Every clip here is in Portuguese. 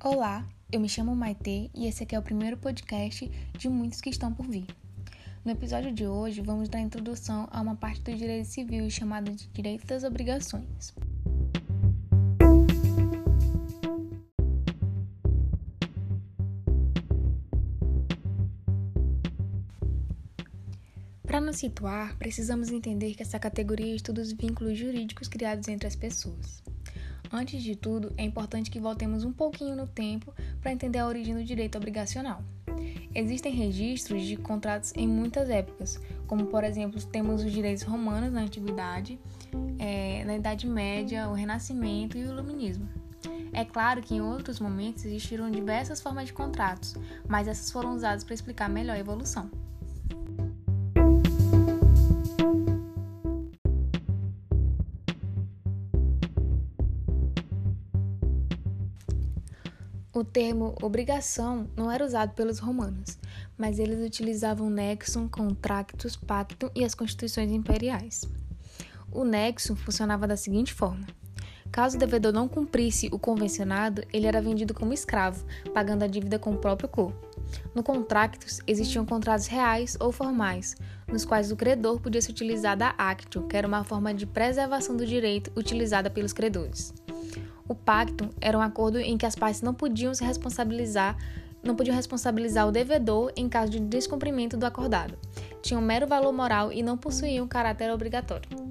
Olá, eu me chamo Maite e esse aqui é o primeiro podcast de muitos que estão por vir. No episódio de hoje, vamos dar introdução a uma parte do direito civil chamada de direito das obrigações. Para nos situar, precisamos entender que essa categoria estuda os vínculos jurídicos criados entre as pessoas. Antes de tudo, é importante que voltemos um pouquinho no tempo para entender a origem do direito obrigacional. Existem registros de contratos em muitas épocas, como por exemplo temos os direitos romanos na Antiguidade, é, na Idade Média, o Renascimento e o Iluminismo. É claro que em outros momentos existiram diversas formas de contratos, mas essas foram usadas para explicar melhor a evolução. O termo obrigação não era usado pelos romanos, mas eles utilizavam nexum, contractus, pactum e as constituições imperiais. O nexum funcionava da seguinte forma: caso o devedor não cumprisse o convencionado, ele era vendido como escravo, pagando a dívida com o próprio corpo. No contractus existiam contratos reais ou formais, nos quais o credor podia se utilizar da actio, que era uma forma de preservação do direito utilizada pelos credores. O pacto era um acordo em que as partes não podiam se responsabilizar, não podiam responsabilizar o devedor em caso de descumprimento do acordado. Tinham um mero valor moral e não possuíam caráter obrigatório.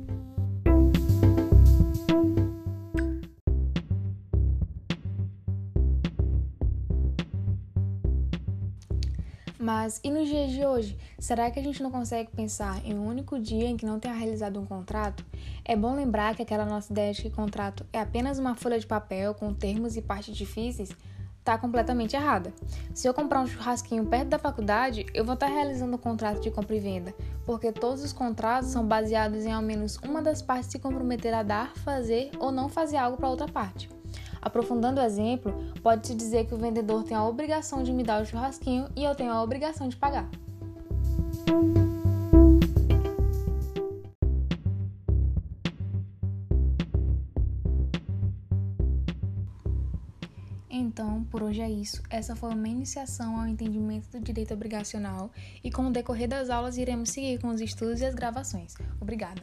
Mas e nos dias de hoje? Será que a gente não consegue pensar em um único dia em que não tenha realizado um contrato? É bom lembrar que aquela nossa ideia de que contrato é apenas uma folha de papel com termos e partes difíceis está completamente errada. Se eu comprar um churrasquinho perto da faculdade, eu vou estar realizando um contrato de compra e venda, porque todos os contratos são baseados em ao menos uma das partes se comprometer a dar, fazer ou não fazer algo para outra parte. Aprofundando o exemplo, pode-se dizer que o vendedor tem a obrigação de me dar o churrasquinho e eu tenho a obrigação de pagar. Então, por hoje é isso. Essa foi uma iniciação ao entendimento do direito obrigacional e com o decorrer das aulas iremos seguir com os estudos e as gravações. Obrigada!